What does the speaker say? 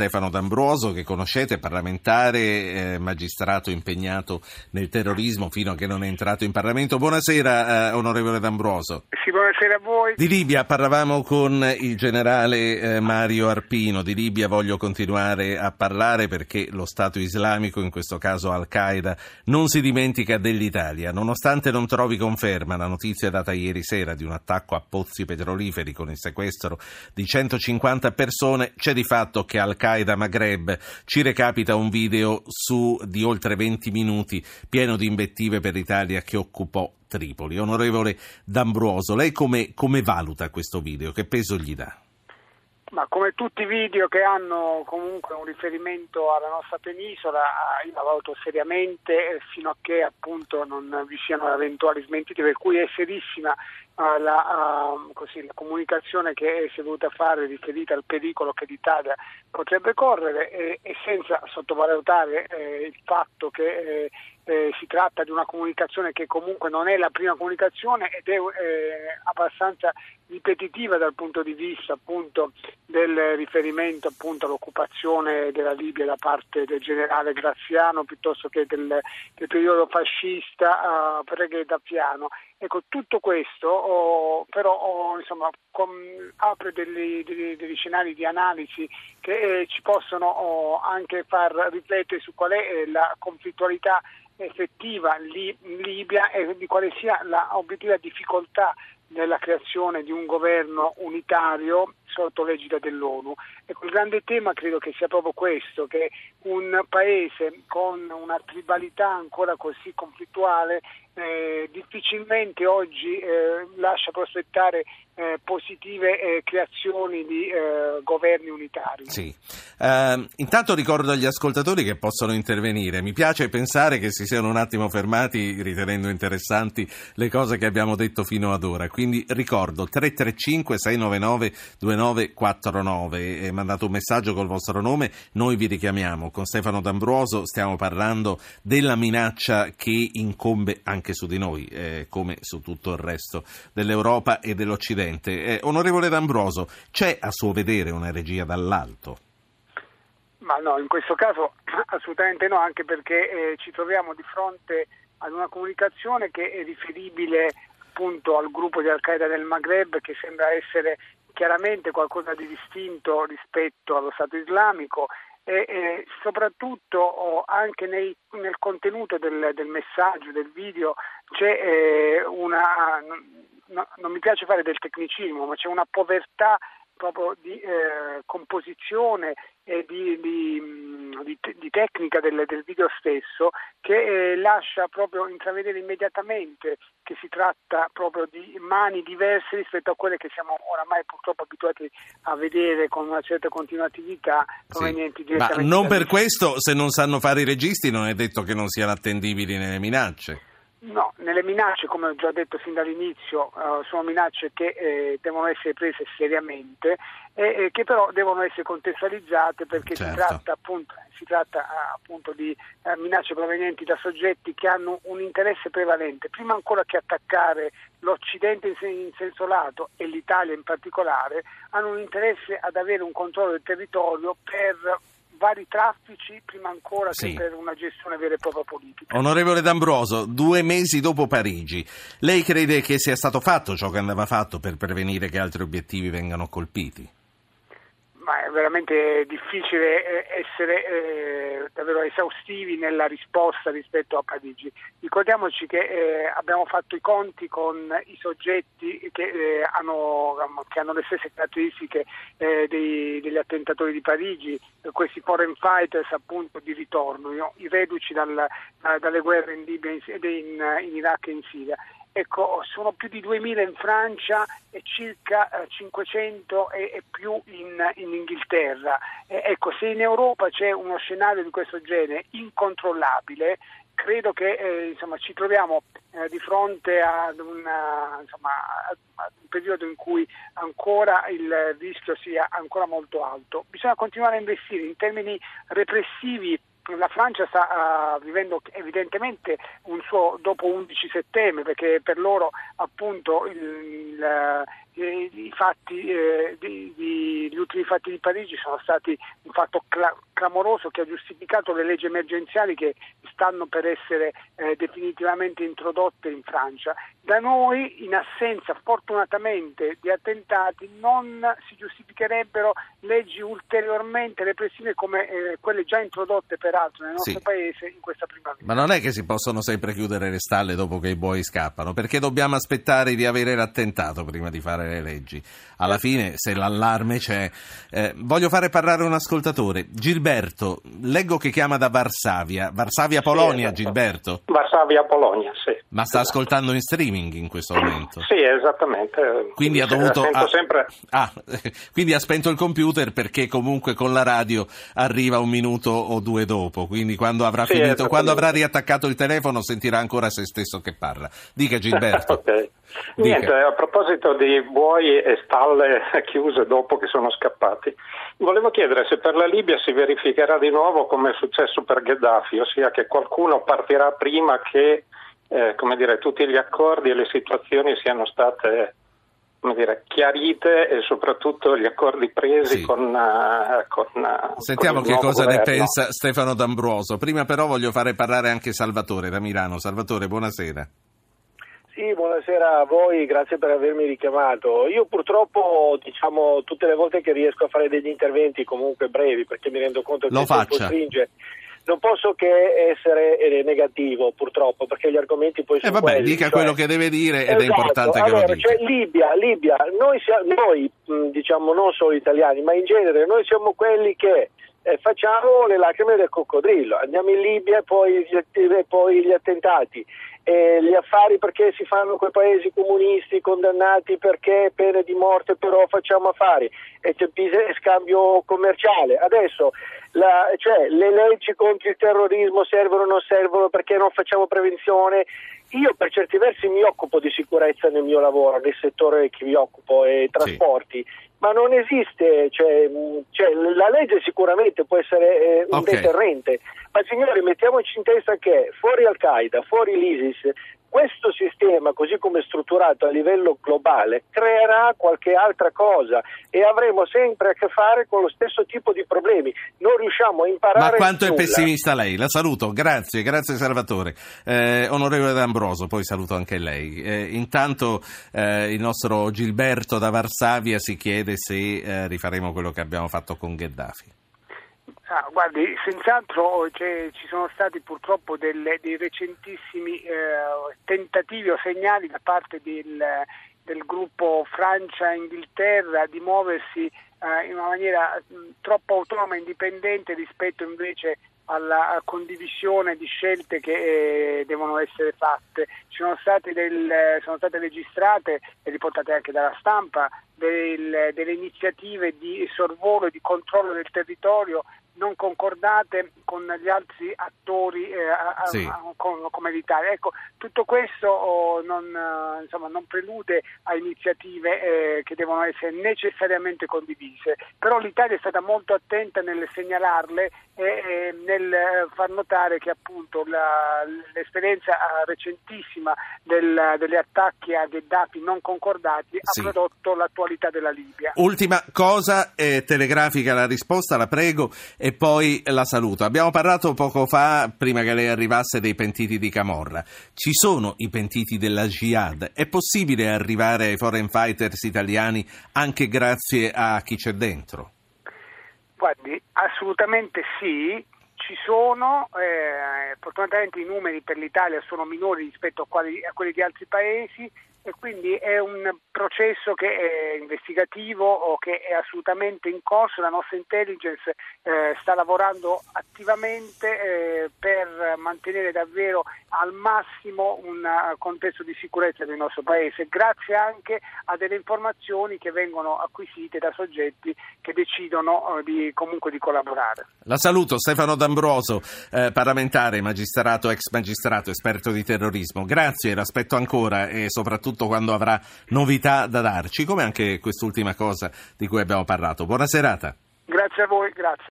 Stefano D'Ambroso, che conoscete, parlamentare, eh, magistrato impegnato nel terrorismo fino a che non è entrato in Parlamento. Buonasera, eh, onorevole D'Ambroso. Sì, buonasera a voi. Di Libia parlavamo con il generale eh, Mario Arpino. Di Libia voglio continuare a parlare perché lo Stato islamico, in questo caso Al-Qaeda, non si dimentica dell'Italia. Nonostante non trovi conferma la notizia data ieri sera di un attacco a pozzi petroliferi con il sequestro di 150 persone, c'è di fatto che Al-Qaeda Al-Qaeda Maghreb, ci recapita un video su, di oltre 20 minuti pieno di invettive per l'Italia che occupò Tripoli. Onorevole D'Ambruoso, lei come, come valuta questo video? Che peso gli dà? Ma come tutti i video che hanno comunque un riferimento alla nostra penisola, io la valuto seriamente fino a che appunto non vi siano eventuali smentite, per cui è serissima la, uh, così, la, comunicazione che si è voluta fare riferita al pericolo che l'Italia potrebbe correre e, e senza sottovalutare eh, il fatto che eh, eh, si tratta di una comunicazione che comunque non è la prima comunicazione ed è eh, abbastanza ripetitiva dal punto di vista appunto del riferimento appunto all'occupazione della Libia da parte del generale Graziano piuttosto che del, del periodo fascista uh, Preghe Dappiano Ecco, tutto questo oh, però oh, insomma, com, apre degli, degli, degli, scenari di analisi che eh, ci possono oh, anche far riflettere su qual è eh, la conflittualità effettiva lì in Libia e di quale sia l'obiettiva difficoltà nella creazione di un governo unitario sotto l'egida dell'ONU. Ecco, il grande tema credo che sia proprio questo, che un paese con una tribalità ancora così conflittuale eh, difficilmente oggi eh, lascia prospettare eh, positive eh, creazioni di eh, governi unitari. Sì. Uh, intanto ricordo agli ascoltatori che possono intervenire. Mi piace pensare che si siano un attimo fermati ritenendo interessanti le cose che abbiamo detto fino ad ora. Quindi ricordo 335 699 2949 mandate un messaggio col vostro nome, noi vi richiamiamo. Con Stefano D'Ambroso stiamo parlando della minaccia che incombe anche su di noi, eh, come su tutto il resto dell'Europa e dell'Occidente. Eh, onorevole D'Ambroso, c'è a suo vedere una regia dall'alto? Ma no, in questo caso assolutamente no, anche perché eh, ci troviamo di fronte ad una comunicazione che è riferibile appunto al gruppo di Al-Qaeda del Maghreb che sembra essere chiaramente qualcosa di distinto rispetto allo Stato islamico e, e soprattutto oh, anche nei, nel contenuto del, del, messaggio, del video c'è eh, una no, non mi piace fare del tecnicismo, ma c'è una povertà proprio di eh, composizione e di, di, di, di tecnica del, del, video stesso che eh, lascia proprio intravedere immediatamente che si tratta proprio di mani diverse rispetto a quelle che siamo oramai purtroppo abituati a vedere con una certa continuatività provenienti sì. Ma non per questo, se non sanno fare i registi, non è detto che non siano attendibili nelle minacce. No, nelle minacce, come ho già detto fin dall'inizio, uh, sono minacce che eh, devono essere prese seriamente e eh, che però devono essere contestualizzate perché certo. si tratta appunto, si tratta, uh, appunto di uh, minacce provenienti da soggetti che hanno un interesse prevalente, prima ancora che attaccare l'Occidente in, in senso lato e l'Italia in particolare, hanno un interesse ad avere un controllo del territorio per vari traffici prima ancora sì. che per una gestione vera e propria politica. Onorevole D'Ambroso, due mesi dopo Parigi, lei crede che sia stato fatto ciò che andava fatto per prevenire che altri obiettivi vengano colpiti? Ma è veramente difficile eh, essere eh, davvero esaustivi nella risposta rispetto a Parigi. Ricordiamoci che eh, abbiamo fatto i conti con i soggetti che, eh, hanno, che hanno, le stesse caratteristiche eh, dei, degli attentatori di Parigi, questi foreign fighters appunto di ritorno, i reduci dal, dalle guerre in Libia, in, in Iraq e in Siria Ecco, sono più di 2.000 in Francia e circa 500 eh, e, e più in, in Inghilterra. Eh, ecco, se in Europa c'è uno scenario di questo genere incontrollabile, credo che eh, insomma, ci troviamo eh, di fronte ad, una, insomma, ad, un periodo in cui ancora il rischio sia ancora molto alto. Bisogna continuare a investire in termini repressivi la Francia sta uh, vivendo evidentemente un suo dopo 11 settembre perché per loro appunto il, il, i fatti, eh, di, di, gli ultimi fatti di Parigi sono stati un fatto cla- clamoroso che ha giustificato le leggi emergenziali che stanno per essere eh, definitivamente introdotte in Francia. Da noi, in assenza fortunatamente di attentati, non si giustificherebbero leggi ulteriormente repressive come eh, quelle già introdotte peraltro nel nostro Sì. paese in questa primavera. Ma non è che si possono sempre chiudere le stalle dopo che i buoi scappano, perché dobbiamo aspettare di avere l'attentato prima di fare le leggi. Alla fine, se l'allarme c'è. eh, voglio fare parlare un ascoltatore. Gilberto, leggo che chiama da Varsavia. Varsavia, Polonia, esatto. Gilberto. Varsavia, Polonia, sì. Ma sta ascoltando in streaming in questo momento. Sì, esattamente. Quindi ha Sì, dovuto. ah, sempre... ah, quindi ha spento il computer perché comunque con la radio arriva un minuto o due dopo. Quindi quando avrà Sì, finito, quando avrà riattaccato il telefono sentirà ancora se stesso che parla. Dica Gilberto. Ok. Dica. Niente, a proposito di buoi e stalle chiuse dopo che sono scappati, volevo chiedere se per la Libia si verificherà di nuovo come è successo per Gheddafi, ossia che qualcuno partirà prima che eh, come dire, tutti gli accordi e le situazioni siano state come dire, chiarite e soprattutto gli accordi presi Sì. con, eh, con, eh, Sentiamo con che cosa ne governo. pensa Stefano D'Ambroso. Prima però voglio fare parlare anche Salvatore da Milano. Salvatore, buonasera. Sì, buonasera a voi, grazie per avermi richiamato. Io purtroppo, diciamo, tutte le volte che riesco a fare degli interventi comunque brevi, perché mi rendo conto che Lo il tempo stringe, non posso che essere eh, negativo, purtroppo, perché gli argomenti poi E sono vabbè, quelli. dica cioè- quello che deve dire ed è Esatto. importante che allora, lo dica. Cioè, Libia, Libia, noi, sia- noi, diciamo non solo italiani, ma in genere noi siamo quelli che eh, facciamo le lacrime del coccodrillo, andiamo in Libia e poi, e poi gli attentati, e gli affari perché si fanno quei paesi comunisti condannati perché pene di morte però facciamo affari e c'è scambio commerciale. Adesso la- cioè, le leggi contro il terrorismo servono o non servono perché non facciamo prevenzione? Io per certi versi mi occupo di sicurezza nel mio lavoro, nel settore che mi occupo e trasporti, ma non esiste, cioè, cioè, la legge sicuramente può essere eh, un Ok. deterrente, ma signori mettiamoci in testa che fuori Al-Qaeda, fuori l'ISIS, questo sistema, così come è strutturato a livello globale, creerà qualche altra cosa e avremo sempre a che fare con lo stesso tipo di problemi. Non riusciamo a imparare Ma quanto è nulla. pessimista lei? La saluto, grazie, grazie Salvatore. Eh, onorevole D'Ambroso, poi saluto anche lei. Eh, intanto eh, il nostro Gilberto da Varsavia si chiede se eh, rifaremo quello che abbiamo fatto con Gheddafi. Ah, guardi, senz'altro c'è- ci sono stati purtroppo delle- dei recentissimi eh, tentativi o segnali da parte del, del gruppo Francia-Inghilterra di muoversi eh, in una maniera mh, troppo autonoma e indipendente rispetto invece alla condivisione di scelte che eh, devono essere fatte. Ci sono state, del- sono state registrate e riportate anche dalla stampa del- delle iniziative di sorvolo e di controllo del territorio non concordate con gli altri attori eh, a- a- Sì. a- con- come l'Italia. Ecco, tutto questo oh, non, eh, insomma, non prelude a iniziative eh, che devono essere necessariamente condivise, però l'Italia è stata molto attenta nel segnalarle e nel eh, far notare che appunto la- l'esperienza eh, recentissima del- degli attacchi a Gheddafi non concordati Sì. ha prodotto l'attualità della Libia. Ultima cosa, eh, telegrafica la risposta, la prego, e poi la saluto. Abbiamo parlato poco fa, prima che lei arrivasse, dei pentiti di Camorra. Ci sono i pentiti della Jihad? È possibile arrivare ai foreign fighters italiani anche grazie a chi c'è dentro? Guardi, assolutamente sì, ci sono, eh, fortunatamente i numeri per l'Italia sono minori rispetto a, quali- a quelli di altri paesi e quindi è un processo che è investigativo o che è assolutamente in corso, la nostra intelligence eh, sta lavorando attivamente eh, per mantenere davvero al massimo un eh, contesto di sicurezza del nostro paese, grazie anche a delle informazioni che vengono acquisite da soggetti che decidono eh, di, comunque di collaborare. La saluto, Stefano D'Ambroso, eh, parlamentare, magistrato, ex magistrato, esperto di terrorismo. Grazie, l'aspetto ancora e soprattutto quando avrà novità da darci, come anche quest'ultima cosa di cui abbiamo parlato. Buona serata. Grazie a voi, grazie.